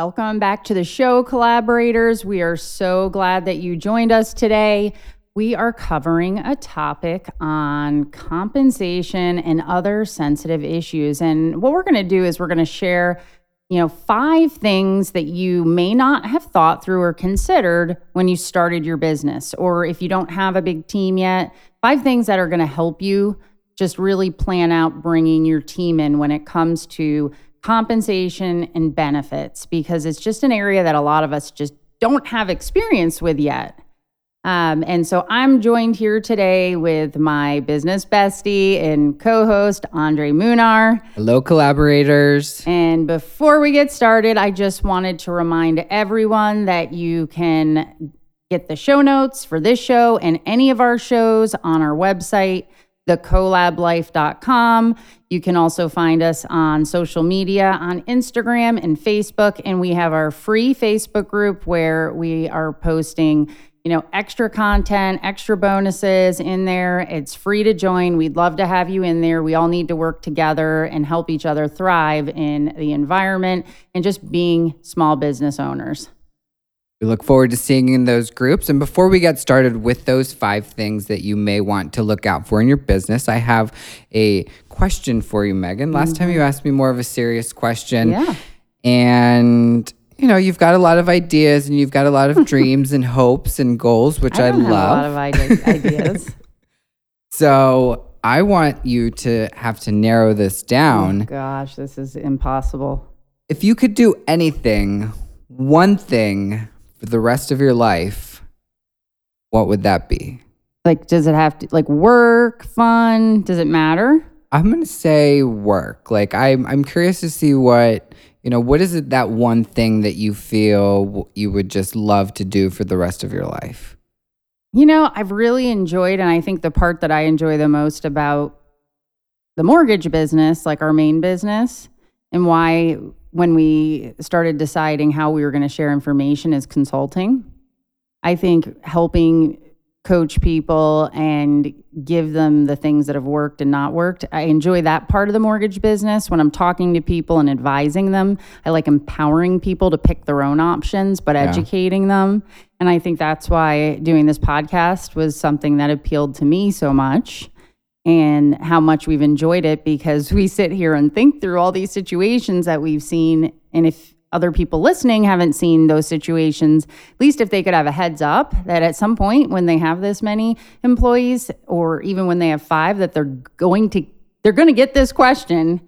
Welcome back to the show, collaborators. We are so glad that you joined us today. We are covering a topic on compensation and other sensitive issues. And what we're going to do is we're going to share, you know, five things that you may not have thought through or considered when you started your business, or if you don't have a big team yet, five things that are going to help you just really plan out bringing your team in when it comes to compensation and benefits because it's just an area that a lot of us just don't have experience with yet. Um, and so I'm joined here today with my business bestie and co host, Andre Munar. Hello, collaborators. And before we get started, I just wanted to remind everyone that you can get the show notes for this show and any of our shows on our website thecolablife.com. You can also find us on social media on Instagram and Facebook. And we have our free Facebook group where we are posting, you know, extra content, extra bonuses in there. It's free to join. We'd love to have you in there. We all need to work together and help each other thrive in the environment and just being small business owners. We look forward to seeing you in those groups. And before we get started with those five things that you may want to look out for in your business, I have a question for you, Megan. Last mm-hmm. time you asked me more of a serious question. Yeah. And you know, you've got a lot of ideas and you've got a lot of dreams and hopes and goals, which I, I love. a lot of ideas. so I want you to have to narrow this down. Oh, gosh, this is impossible. If you could do anything, one thing for the rest of your life, what would that be? Like, does it have to, like, work, fun? Does it matter? I'm going to say work. Like, I'm, I'm curious to see what, you know, what is it that one thing that you feel you would just love to do for the rest of your life? You know, I've really enjoyed, and I think the part that I enjoy the most about the mortgage business, like our main business, and why when we started deciding how we were going to share information is consulting. I think helping coach people and give them the things that have worked and not worked. I enjoy that part of the mortgage business when I'm talking to people and advising them. I like empowering people to pick their own options, but yeah. educating them. And I think that's why doing this podcast was something that appealed to me so much and how much we've enjoyed it because we sit here and think through all these situations that we've seen. And if other people listening haven't seen those situations, at least if they could have a heads up that at some point when they have this many employees or even when they have five, that they're going to they're going to get this question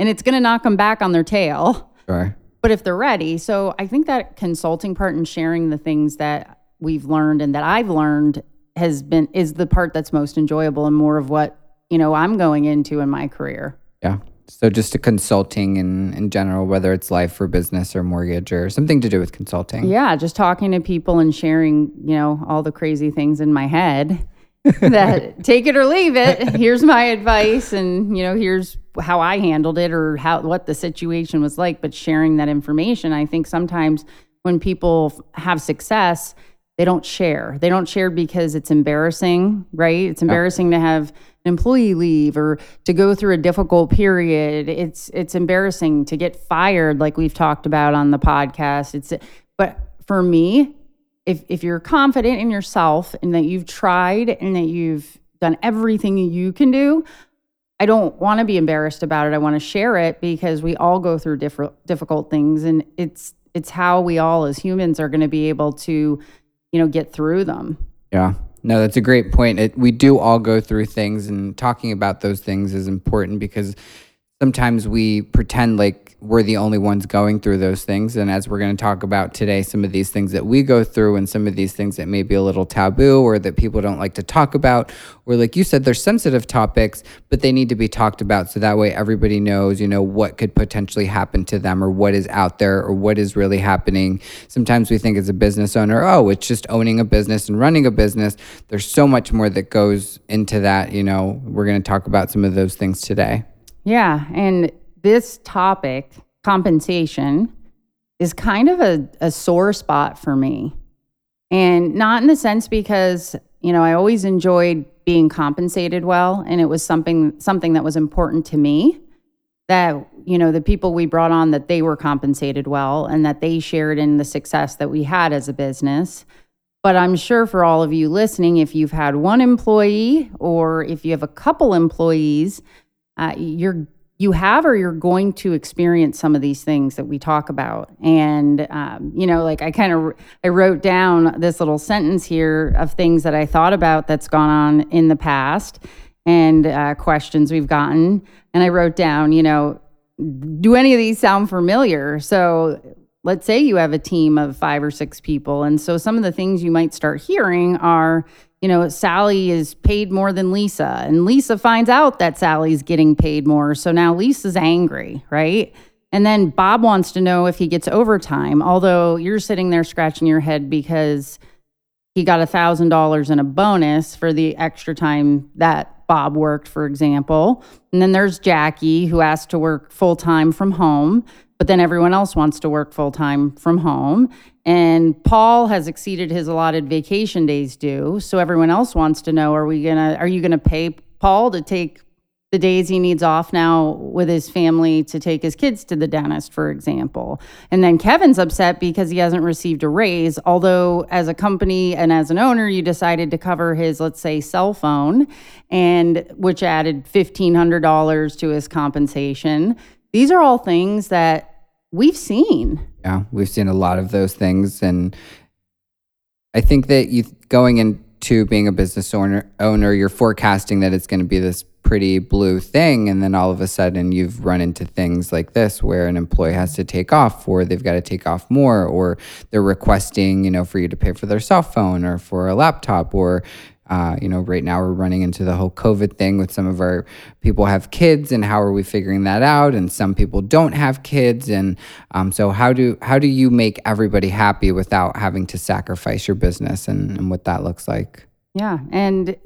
and it's going to knock them back on their tail. Sure. But if they're ready, so I think that consulting part and sharing the things that we've learned and that I've learned has been is the part that's most enjoyable and more of what you know I'm going into in my career. Yeah. So just a consulting in in general, whether it's life or business or mortgage or something to do with consulting. Yeah, just talking to people and sharing, you know, all the crazy things in my head. that take it or leave it. Here's my advice, and you know, here's how I handled it or how what the situation was like. But sharing that information, I think sometimes when people have success, they don't share. They don't share because it's embarrassing, right? It's embarrassing to have employee leave or to go through a difficult period. It's it's embarrassing to get fired like we've talked about on the podcast. It's but for me, if if you're confident in yourself and that you've tried and that you've done everything you can do, I don't want to be embarrassed about it. I want to share it because we all go through different difficult things and it's it's how we all as humans are going to be able to you know, get through them. Yeah. No, that's a great point. It, we do all go through things, and talking about those things is important because sometimes we pretend like we're the only ones going through those things. And as we're going to talk about today, some of these things that we go through and some of these things that may be a little taboo or that people don't like to talk about, or like you said, they're sensitive topics, but they need to be talked about. So that way everybody knows, you know, what could potentially happen to them or what is out there or what is really happening. Sometimes we think as a business owner, oh, it's just owning a business and running a business. There's so much more that goes into that. You know, we're going to talk about some of those things today. Yeah. And this topic, compensation, is kind of a, a sore spot for me. And not in the sense because, you know, I always enjoyed being compensated well and it was something something that was important to me that you know the people we brought on that they were compensated well and that they shared in the success that we had as a business but i'm sure for all of you listening if you've had one employee or if you have a couple employees uh, you're you have or you're going to experience some of these things that we talk about. And um, you know like i kind of i wrote down this little sentence here of things that i thought about that's gone on in the past and uh, questions we've gotten. And i wrote down you know do any of these sound familiar? So let's say you have a team of five or six people. And so some of the things you might start hearing are you know, Sally is paid more than Lisa, and Lisa finds out that Sally's getting paid more. So now Lisa's angry, right? And then Bob wants to know if he gets overtime, although you're sitting there scratching your head because he got a $1,000 in a bonus for the extra time that Bob worked, for example. And then there's Jackie, who asked to work full time from home, but then everyone else wants to work full time from home. And Paul has exceeded his allotted vacation days due. So everyone else wants to know, are we gonna are you gonna pay Paul to take the days he needs off now with his family to take his kids to the dentist, for example. And then Kevin's upset because he hasn't received a raise, although as a company and as an owner, you decided to cover his, let's say, cell phone, and which added $1,500 to his compensation. These are all things that we've seen. Yeah, we've seen a lot of those things. And I think that you going into being a business owner, owner you're forecasting that it's going to be this pretty blue thing. And then all of a sudden you've run into things like this where an employee has to take off or they've got to take off more or they're requesting, you know, for you to pay for their cell phone or for a laptop or uh, you know, right now we're running into the whole COVID thing with some of our people have kids, and how are we figuring that out? And some people don't have kids, and um, so how do how do you make everybody happy without having to sacrifice your business, and, and what that looks like? Yeah, and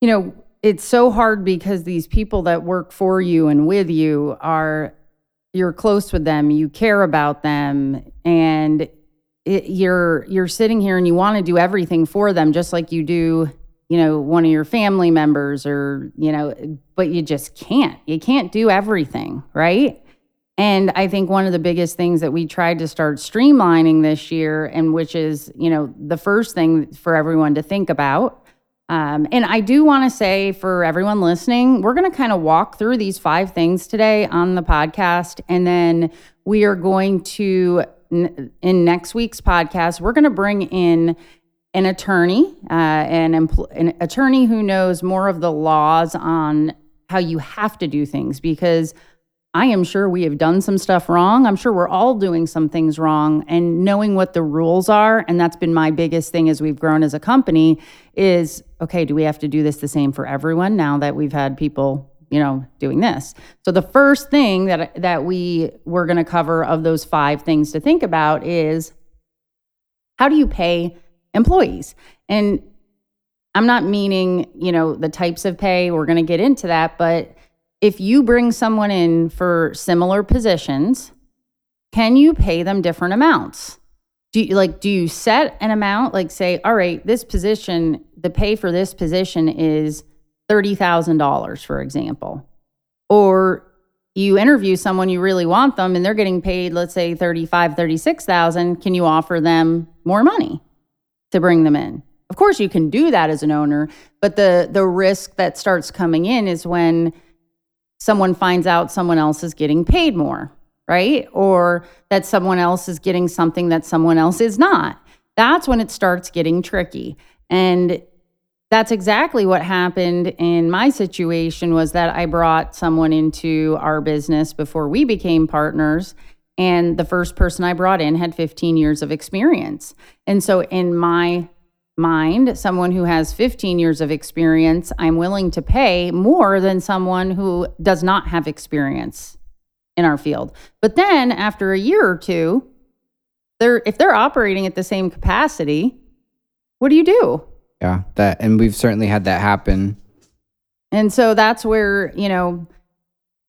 you know, it's so hard because these people that work for you and with you are you're close with them, you care about them, and it, you're you're sitting here and you want to do everything for them just like you do you know one of your family members or you know but you just can't. You can't do everything right? And i think one of the biggest things that we tried to start streamlining this year and which is you know the first thing for everyone to think about um, and i do want to say for everyone listening we're going to kind of walk through these five things today on the podcast and then we are going to in next week's podcast, we're going to bring in an attorney, uh, an, empl- an attorney who knows more of the laws on how you have to do things because I am sure we have done some stuff wrong. I'm sure we're all doing some things wrong and knowing what the rules are and that's been my biggest thing as we've grown as a company is okay, do we have to do this the same for everyone now that we've had people you know, doing this. So the first thing that that we were going to cover of those five things to think about is how do you pay employees? And I'm not meaning, you know, the types of pay, we're going to get into that, but if you bring someone in for similar positions, can you pay them different amounts? Do you like do you set an amount like say, all right, this position, the pay for this position is $30,000, for example. Or you interview someone you really want them and they're getting paid, let's say 35, 36,000. Can you offer them more money to bring them in? Of course, you can do that as an owner, but the, the risk that starts coming in is when someone finds out someone else is getting paid more, right? Or that someone else is getting something that someone else is not. That's when it starts getting tricky. And that's exactly what happened in my situation was that I brought someone into our business before we became partners and the first person I brought in had 15 years of experience. And so in my mind, someone who has 15 years of experience, I'm willing to pay more than someone who does not have experience in our field. But then after a year or two, they're if they're operating at the same capacity, what do you do? Yeah, that and we've certainly had that happen. And so that's where, you know,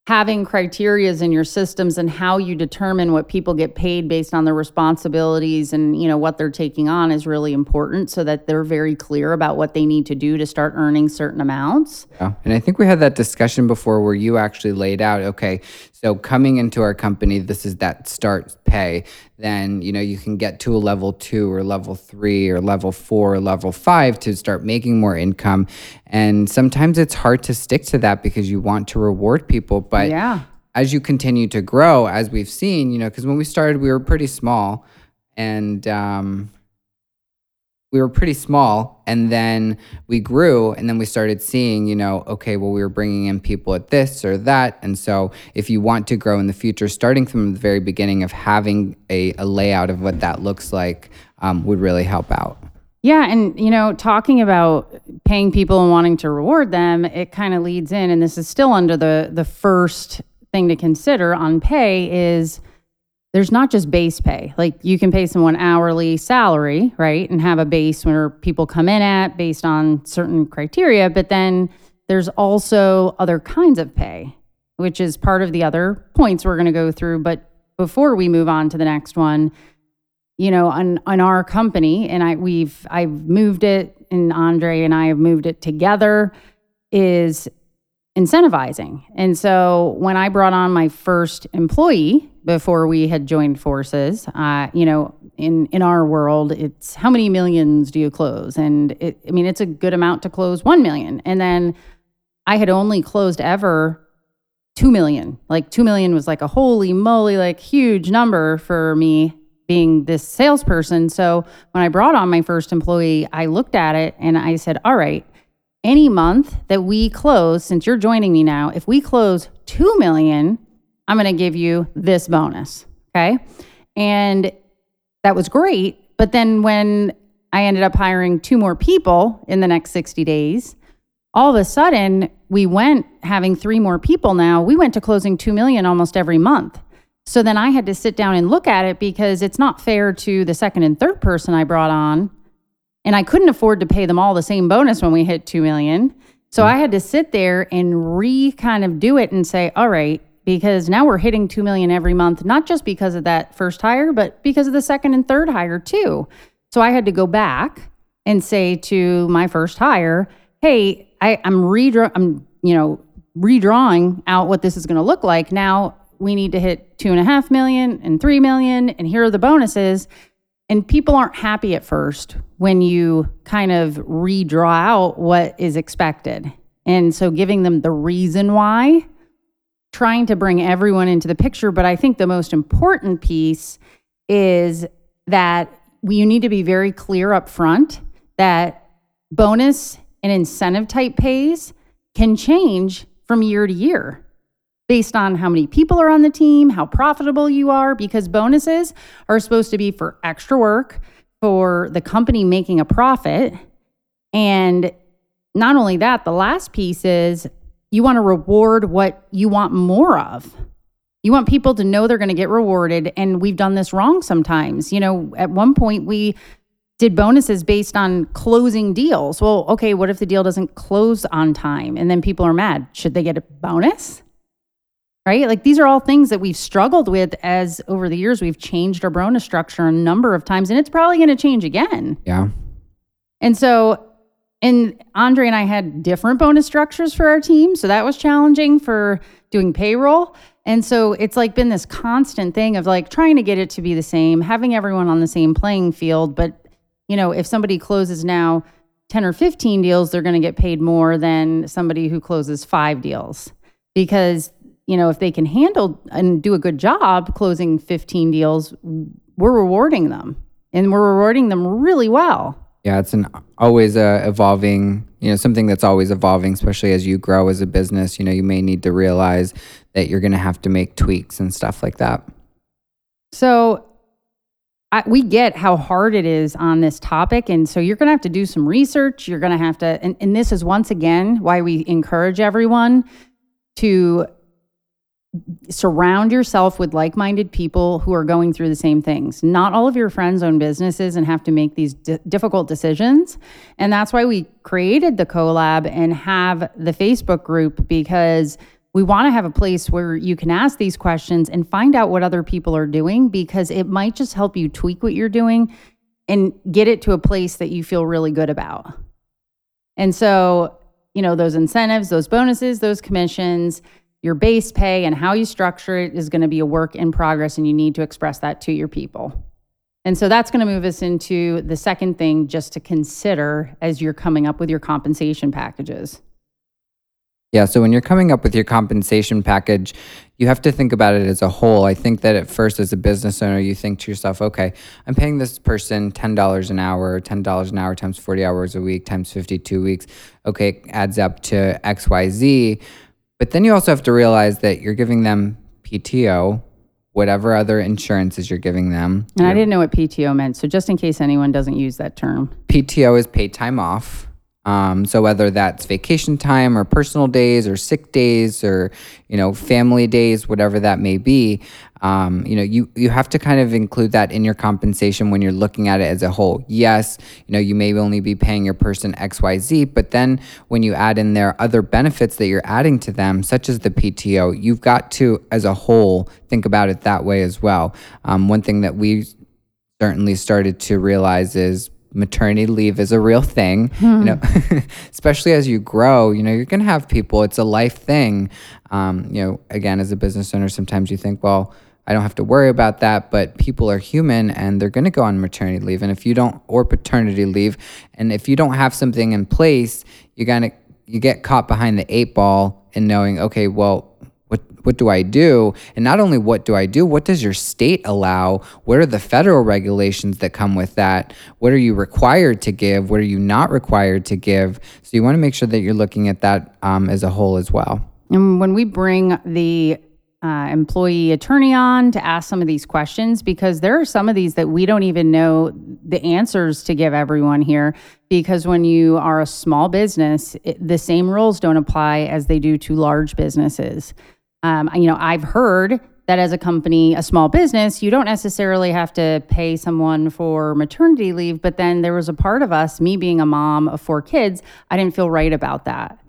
having criterias in your systems and how you determine what people get paid based on their responsibilities and you know what they're taking on is really important so that they're very clear about what they need to do to start earning certain amounts yeah and i think we had that discussion before where you actually laid out okay so coming into our company this is that start pay then you know you can get to a level two or level three or level four or level five to start making more income. And sometimes it's hard to stick to that because you want to reward people. But yeah. as you continue to grow as we've seen you know because when we started we were pretty small. And um, we were pretty small and then we grew and then we started seeing you know okay well we were bringing in people at this or that and so if you want to grow in the future starting from the very beginning of having a, a layout of what that looks like um, would really help out. Yeah and you know talking about paying people and wanting to reward them it kind of leads in and this is still under the the first thing to consider on pay is there's not just base pay. Like you can pay someone hourly salary, right? And have a base where people come in at based on certain criteria, but then there's also other kinds of pay, which is part of the other points we're going to go through, but before we move on to the next one, you know, on on our company and I we've I've moved it and Andre and I have moved it together is incentivizing. And so when I brought on my first employee before we had joined forces, uh, you know, in in our world, it's how many millions do you close? And it, I mean, it's a good amount to close one million. And then I had only closed ever two million. Like two million was like a holy moly, like huge number for me being this salesperson. So when I brought on my first employee, I looked at it and I said, all right any month that we close, since you're joining me now, if we close 2 million, I'm going to give you this bonus. Okay. And that was great. But then when I ended up hiring two more people in the next 60 days, all of a sudden we went having three more people now. We went to closing 2 million almost every month. So then I had to sit down and look at it because it's not fair to the second and third person I brought on and I couldn't afford to pay them all the same bonus when we hit 2 million. So mm. I had to sit there and re kind of do it and say, all right, because now we're hitting 2 million every month, not just because of that first hire, but because of the second and third hire too. So I had to go back and say to my first hire, hey, I, I'm redraw I'm, you know, redrawing out what this is going to look like. Now we need to hit two and a half million and three million, and here are the bonuses. And people aren't happy at first when you kind of redraw out what is expected. And so giving them the reason why, trying to bring everyone into the picture. But I think the most important piece is that you need to be very clear up front that bonus and incentive type pays can change from year to year based on how many people are on the team, how profitable you are, because bonuses are supposed to be for extra work, for the company making a profit. And not only that, the last piece is you want to reward what you want more of. You want people to know they're going to get rewarded. And we've done this wrong sometimes. You know, at one point, we did bonuses based on closing deals. Well, okay, what if the deal doesn't close on time and then people are mad? Should they get a bonus? right? Like these are all things that we've struggled with as over the years we've changed our bonus structure a number of times, and it's probably going to change again. Yeah. And so, and Andre and I had different bonus structures for our team, so that was challenging for doing payroll. And so it's like been this constant thing of like trying to get it to be the same, having everyone on the same playing field. But, you know, if somebody closes now 10 or 15 deals, they're going to get paid more than somebody who closes five deals because you know, if they can handle and do a good job closing 15 deals, we're rewarding them and we're rewarding them really well. Yeah, it's an always a evolving, you know, something that's always evolving, especially as you grow as a business. You know, you may need to realize that you're going to have to make tweaks and stuff like that. So I, we get how hard it is on this topic. And so you're going to have to do some research. You're going to have to, and, and this is once again why we encourage everyone to surround yourself with like minded people who are going through the same things. Not all of your friends own businesses and have to make these d- difficult decisions. And that's why we created the collab and have the Facebook group because we want to have a place where you can ask these questions and find out what other people are doing because it might just help you tweak what you're doing and get it to a place that you feel really good about. And so, you know, those incentives, those bonuses, those commissions, your base pay and how you structure it is going to be a work in progress, and you need to express that to your people. And so that's going to move us into the second thing just to consider as you're coming up with your compensation packages. Yeah, so when you're coming up with your compensation package, you have to think about it as a whole. I think that at first, as a business owner, you think to yourself, okay, I'm paying this person $10 an hour, $10 an hour times 40 hours a week times 52 weeks. Okay, adds up to XYZ. But then you also have to realize that you're giving them PTO, whatever other insurances you're giving them. And I didn't know what PTO meant. So just in case anyone doesn't use that term, PTO is paid time off. Um, so whether that's vacation time or personal days or sick days or you know family days, whatever that may be, um, you know you you have to kind of include that in your compensation when you're looking at it as a whole. Yes, you know you may only be paying your person X Y Z, but then when you add in there other benefits that you're adding to them, such as the PTO, you've got to as a whole think about it that way as well. Um, one thing that we certainly started to realize is maternity leave is a real thing hmm. you know especially as you grow you know you're going to have people it's a life thing um, you know again as a business owner sometimes you think well i don't have to worry about that but people are human and they're going to go on maternity leave and if you don't or paternity leave and if you don't have something in place you're going to you get caught behind the eight ball and knowing okay well what what do I do? And not only what do I do, what does your state allow? What are the federal regulations that come with that? What are you required to give? What are you not required to give? So you want to make sure that you're looking at that um, as a whole as well. And when we bring the uh, employee attorney on to ask some of these questions because there are some of these that we don't even know the answers to give everyone here. Because when you are a small business, it, the same rules don't apply as they do to large businesses. Um, you know, I've heard that as a company, a small business, you don't necessarily have to pay someone for maternity leave. But then there was a part of us, me being a mom of four kids, I didn't feel right about that.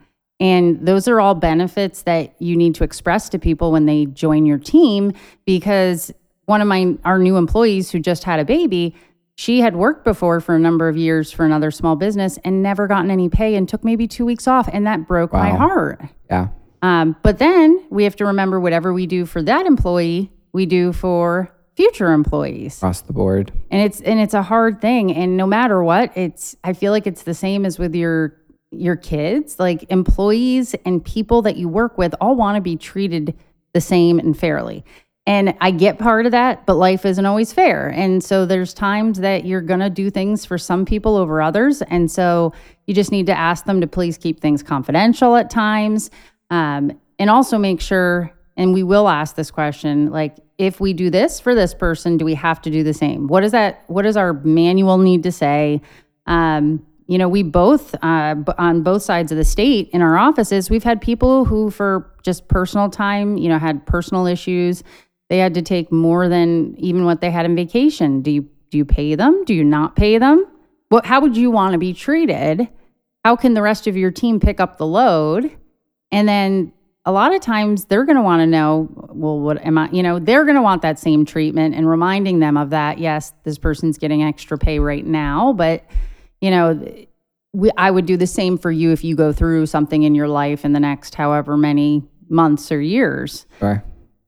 And those are all benefits that you need to express to people when they join your team because one of my our new employees who just had a baby, she had worked before for a number of years for another small business and never gotten any pay and took maybe 2 weeks off and that broke wow. my heart. Yeah. Um, but then we have to remember whatever we do for that employee, we do for future employees across the board. And it's and it's a hard thing. And no matter what, it's I feel like it's the same as with your your kids. Like employees and people that you work with all want to be treated the same and fairly. And I get part of that, but life isn't always fair. And so there's times that you're going to do things for some people over others. And so you just need to ask them to please keep things confidential at times. Um, and also make sure, and we will ask this question like, if we do this for this person, do we have to do the same? What is that? What does our manual need to say? Um, you know, we both, uh, on both sides of the state in our offices, we've had people who, for just personal time, you know, had personal issues. They had to take more than even what they had in vacation. Do you do you pay them? Do you not pay them? What? How would you want to be treated? How can the rest of your team pick up the load? And then a lot of times they're going to want to know, well, what am I, you know, they're going to want that same treatment and reminding them of that. Yes, this person's getting extra pay right now, but, you know, we, I would do the same for you if you go through something in your life in the next however many months or years. Right.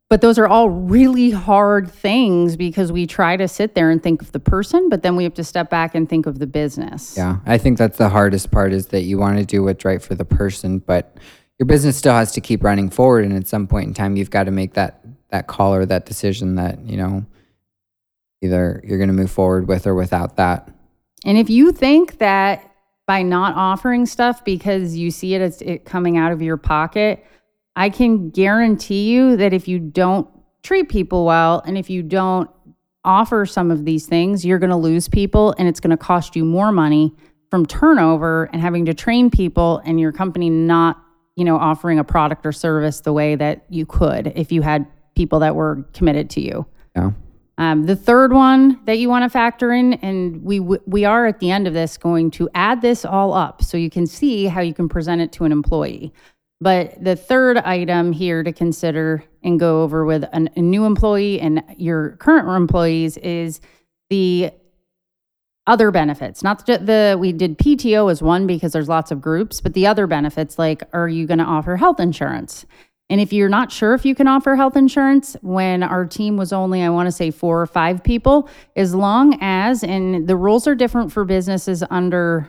But those are all really hard things because we try to sit there and think of the person, but then we have to step back and think of the business. Yeah. I think that's the hardest part is that you want to do what's right for the person, but your business still has to keep running forward and at some point in time you've got to make that that call or that decision that you know either you're going to move forward with or without that And if you think that by not offering stuff because you see it as it coming out of your pocket, I can guarantee you that if you don't treat people well and if you don't offer some of these things, you're going to lose people and it's going to cost you more money from turnover and having to train people and your company not, you know, offering a product or service the way that you could if you had people that were committed to you. Yeah. Um, the third one that you want to factor in, and we we are at the end of this going to add this all up so you can see how you can present it to an employee. But the third item here to consider and go over with an, a new employee and your current employees is the other benefits. Not the, the we did PTO as one because there's lots of groups, but the other benefits like are you going to offer health insurance? And if you're not sure if you can offer health insurance, when our team was only, I want to say, four or five people, as long as, and the rules are different for businesses under,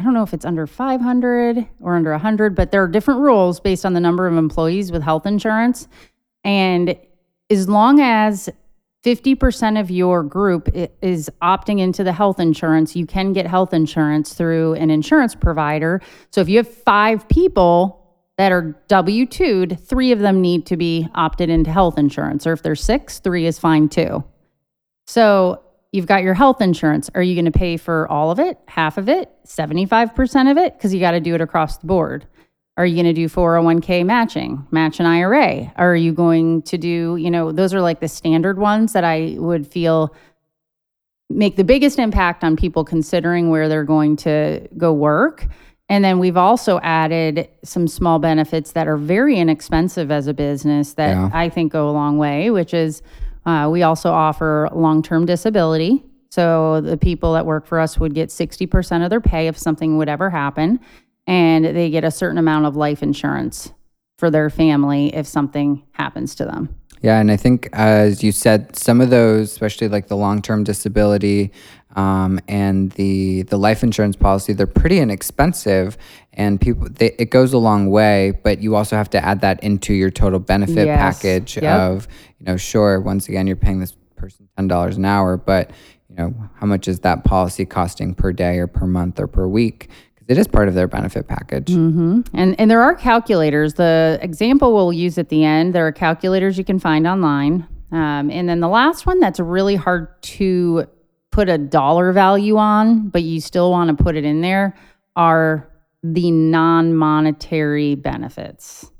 I don't know if it's under 500 or under 100, but there are different rules based on the number of employees with health insurance. And as long as 50% of your group is opting into the health insurance, you can get health insurance through an insurance provider. So if you have five people, that are W 2'd, three of them need to be opted into health insurance. Or if they're six, three is fine too. So you've got your health insurance. Are you going to pay for all of it, half of it, 75% of it? Because you got to do it across the board. Are you going to do 401k matching, match an IRA? Are you going to do, you know, those are like the standard ones that I would feel make the biggest impact on people considering where they're going to go work. And then we've also added some small benefits that are very inexpensive as a business that Yeah. I think go a long way, which is uh, we also offer long term disability. So the people that work for us would get 60% of their pay if something would ever happen. And they get a certain amount of life insurance for their family if something happens to them. Yeah, and I think as you said, some of those, especially like the long-term disability um, and the the life insurance policy, they're pretty inexpensive, and people they, it goes a long way. But you also have to add that into your total benefit Yes. package Yep. of you know, sure, once again, you're paying this person ten dollars an hour, but you know, how much is that policy costing per day or per month or per week? It is part of their benefit package. And and there are calculators. The example we'll use at the end. There are calculators you can find online. Um, and then the last one that's really hard to put a dollar value on, but you still want to put it in there, are the non-monetary benefits.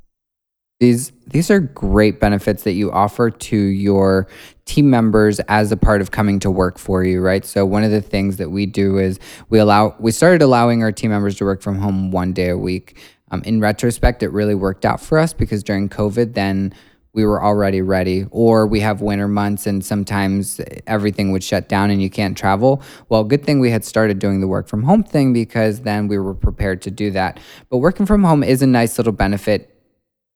These these are great benefits that you offer to your team members as a part of coming to work for you, right? So one of the things that we do is we allow we started allowing our team members to work from home one day a week. Um, in retrospect, it really worked out for us because during COVID, then we were already ready, or we have winter months and sometimes everything would shut down and you can't travel. Well, good thing we had started doing the work from home thing because then we were prepared to do that. But working from home is a nice little benefit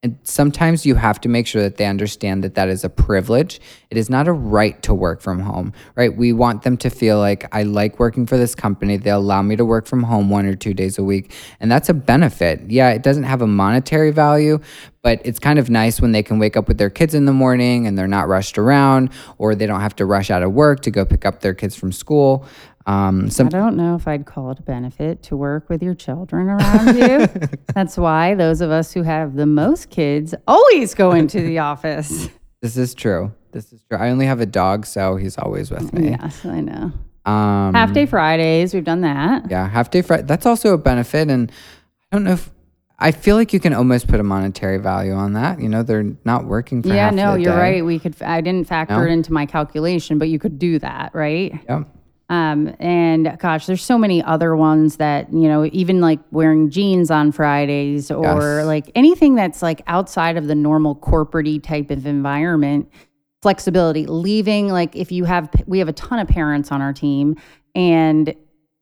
and sometimes you have to make sure that they understand that that is a privilege. It is not a right to work from home, right? We want them to feel like I like working for this company. They allow me to work from home one or two days a week. And that's a benefit. Yeah, it doesn't have a monetary value, but it's kind of nice when they can wake up with their kids in the morning and they're not rushed around or they don't have to rush out of work to go pick up their kids from school. Um, some I don't know if I'd call it a benefit to work with your children around you. That's why those of us who have the most kids always go into the office. this is true. This is true. I only have a dog, so he's always with me. Yes, I know. Um, Half day Fridays, we've done that. Yeah, half day Friday. That's also a benefit, and I don't know if I feel like you can almost put a monetary value on that. You know, they're not working for. Yeah, no, you're day. right. We could. I didn't factor No? it into my calculation, but you could do that, right? Yep. Um, and gosh, there's so many other ones that you know, even like wearing jeans on Fridays or Yes. like anything that's like outside of the normal corporate type of environment. Flexibility, leaving like if you have, we have a ton of parents on our team, and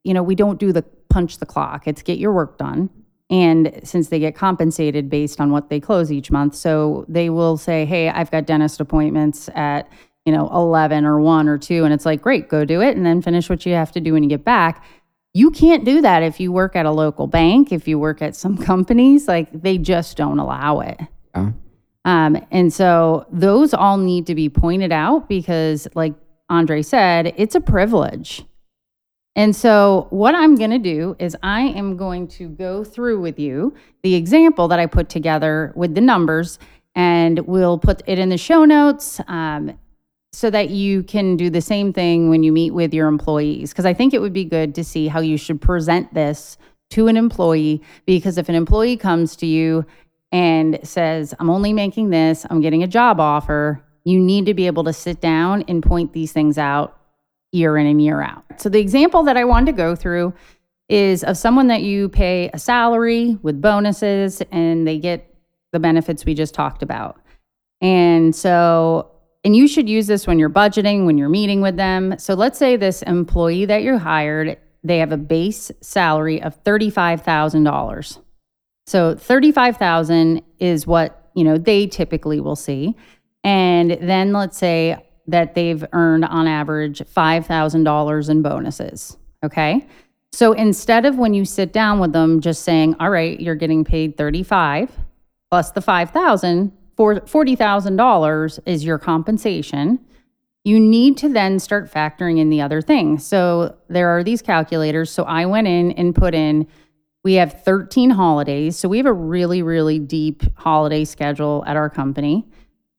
you know we don't do the punch the clock. It's get your work done. And since they get compensated based on what they close each month, so they will say, "Hey, I've got dentist appointments at you know 11 or 1 or 2," and it's like, "Great, go do it, and then finish what you have to do when you get back." You can't do that if you work at a local bank, if you work at some companies, like they just don't allow it. Yeah. Um, and so those all need to be pointed out because, like Andre said, it's a privilege. And so, what I'm going to do is, I am going to go through with you the example that I put together with the numbers, and we'll put it in the show notes um, so that you can do the same thing when you meet with your employees. Because I think it would be good to see how you should present this to an employee. Because if an employee comes to you and says, I'm only making this, I'm getting a job offer, you need to be able to sit down and point these things out year in and year out. So the example that I wanted to go through is of someone that you pay a salary with bonuses and they get the benefits we just talked about. And so and you should use this when you're budgeting, when you're meeting with them. So let's say this employee that you hired, they have a base salary of $35,000. So 35,000 is what, you know, they typically will see. And then let's say that they've earned on average $5,000 in bonuses. Okay. So instead of when you sit down with them just saying, all right, you're getting paid 35 plus the five thousand for $40,000 is your compensation. You need to then start factoring in the other things. So there are these calculators. So I went in and put in, we have 13 holidays. So we have a really, really deep holiday schedule at our company.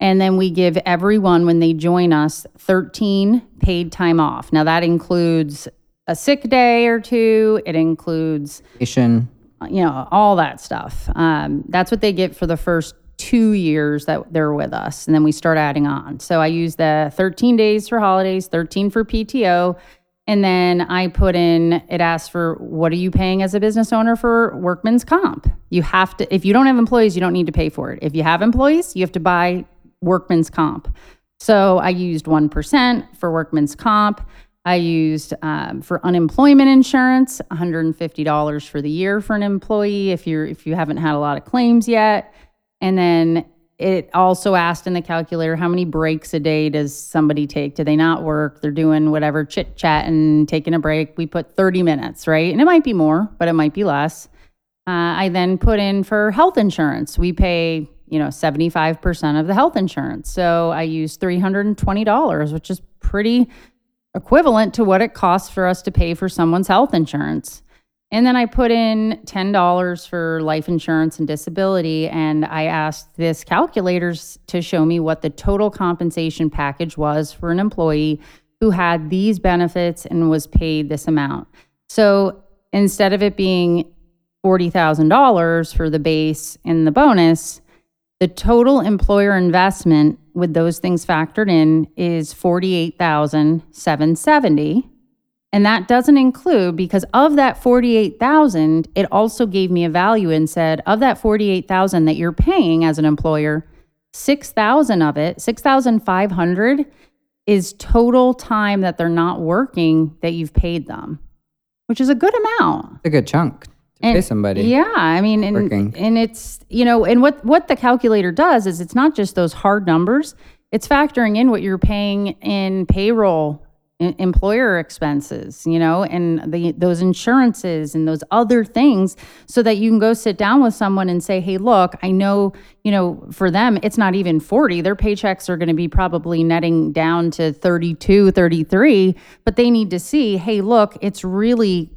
And then we give everyone, when they join us, 13 paid time off. Now, that includes a sick day or two, it includes, Vacation. you know, all that stuff. Um, that's what they get for the first two years that they're with us. And then we start adding on. So I use the 13 days for holidays, 13 for PTO. And then I put in, it asks for what are you paying as a business owner for workman's comp? You have to, if you don't have employees, you don't need to pay for it. If you have employees, you have to buy workman's comp. So I used 1% for workman's comp. I used um, for unemployment insurance, $150 for the year for an employee if you're if you haven't had a lot of claims yet. And then it also asked in the calculator how many breaks a day does somebody take? Do they not work? They're doing whatever chit chat and taking a break. We put 30 minutes, right? And it might be more, but it might be less. Uh, I then put in for health insurance. We pay you know 75% of the health insurance. So i use $320 which is pretty equivalent to what it costs for us to pay for someone's health insurance. And then i put in $10 for life insurance and disability and i asked this calculator to show me what the total compensation package was for an employee who had these benefits and was paid this amount. So instead of it being $40,000 for the base and the bonus the total employer investment with those things factored in is 48,770 and that doesn't include because of that 48,000 it also gave me a value and said of that 48,000 that you're paying as an employer 6,000 of it 6,500 is total time that they're not working that you've paid them which is a good amount. A good chunk and, pay somebody. Yeah, I mean, and, working. and it's you know, and what what the calculator does is it's not just those hard numbers; it's factoring in what you're paying in payroll, em- employer expenses, you know, and the those insurances and those other things, so that you can go sit down with someone and say, "Hey, look, I know, you know, for them, it's not even 40. Their paychecks are going to be probably netting down to 32, 33, but they need to see, hey, look, it's really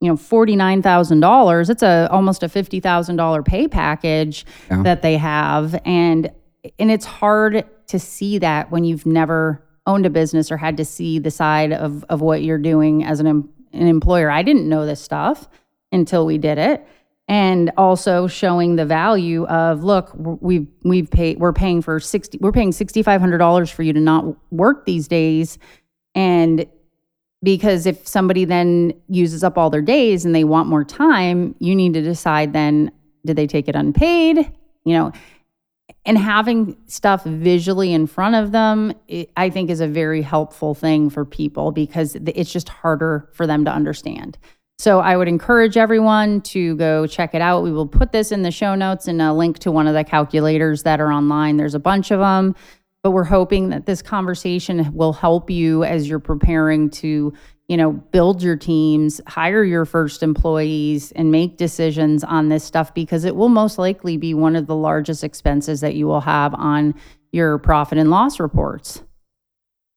you know $49,000 it's a almost a $50,000 pay package Yeah. that they have. And and it's hard to see that when you've never owned a business or had to see the side of of what you're doing as an an employer. I didn't know this stuff until we did it. And also showing the value of look we've we've paid we're paying for 60 we're paying $6500 for you to not work these days. And because if somebody then uses up all their days and they want more time you need to decide then did they take it unpaid? You know and having stuff visually in front of them it, i think is a very helpful thing for people because it's just harder for them to understand. So i would encourage everyone to go check it out. We will put this in the show notes and a link to one of the calculators that are online. There's a bunch of them but we're hoping that this conversation will help you as you're preparing to you know build your teams hire your first employees and make decisions on this stuff because it will most likely be one of the largest expenses that you will have on your profit and loss reports.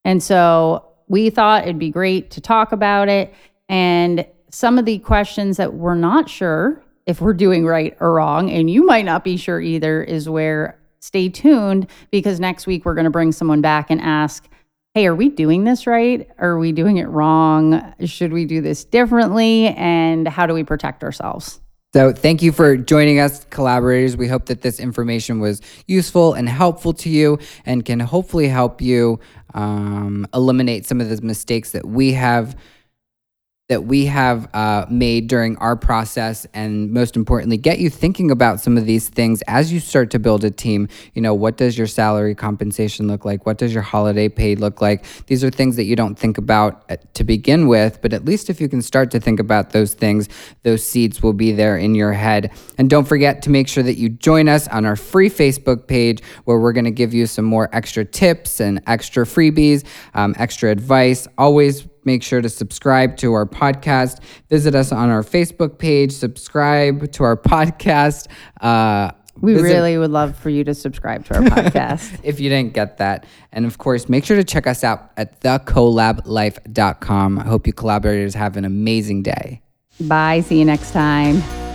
And so we thought it'd be great to talk about it And some of the questions that we're not sure if we're doing right or wrong, and you might not be sure either, is where stay tuned because next week we're going to bring someone back and ask, hey, are we doing this right? Are we doing it wrong? Should we do this differently? And how do we protect ourselves? So, thank you for joining us, collaborators. We hope that this information was useful and helpful to you and can hopefully help you um, eliminate some of the mistakes that we have that we have uh, made during our process and most importantly get you thinking about some of these things as you start to build a team. You know what does your salary compensation look like? What does your holiday pay look like? These are things that you don't think about uh, to begin with but at least if you can start to think about those things those seeds will be there in your head. And don't forget to make sure that you join us on our free facebook page where we're going to give you some more extra tips and extra freebies um, extra advice. Always make sure to subscribe to our podcast. Visit us on our Facebook page, subscribe to our podcast. Uh, we visit- really would love for you to subscribe to our podcast. if you didn't get that. And of course, make sure to check us out at thecolablife.com. I hope you collaborators have an amazing day. Bye. See you next time.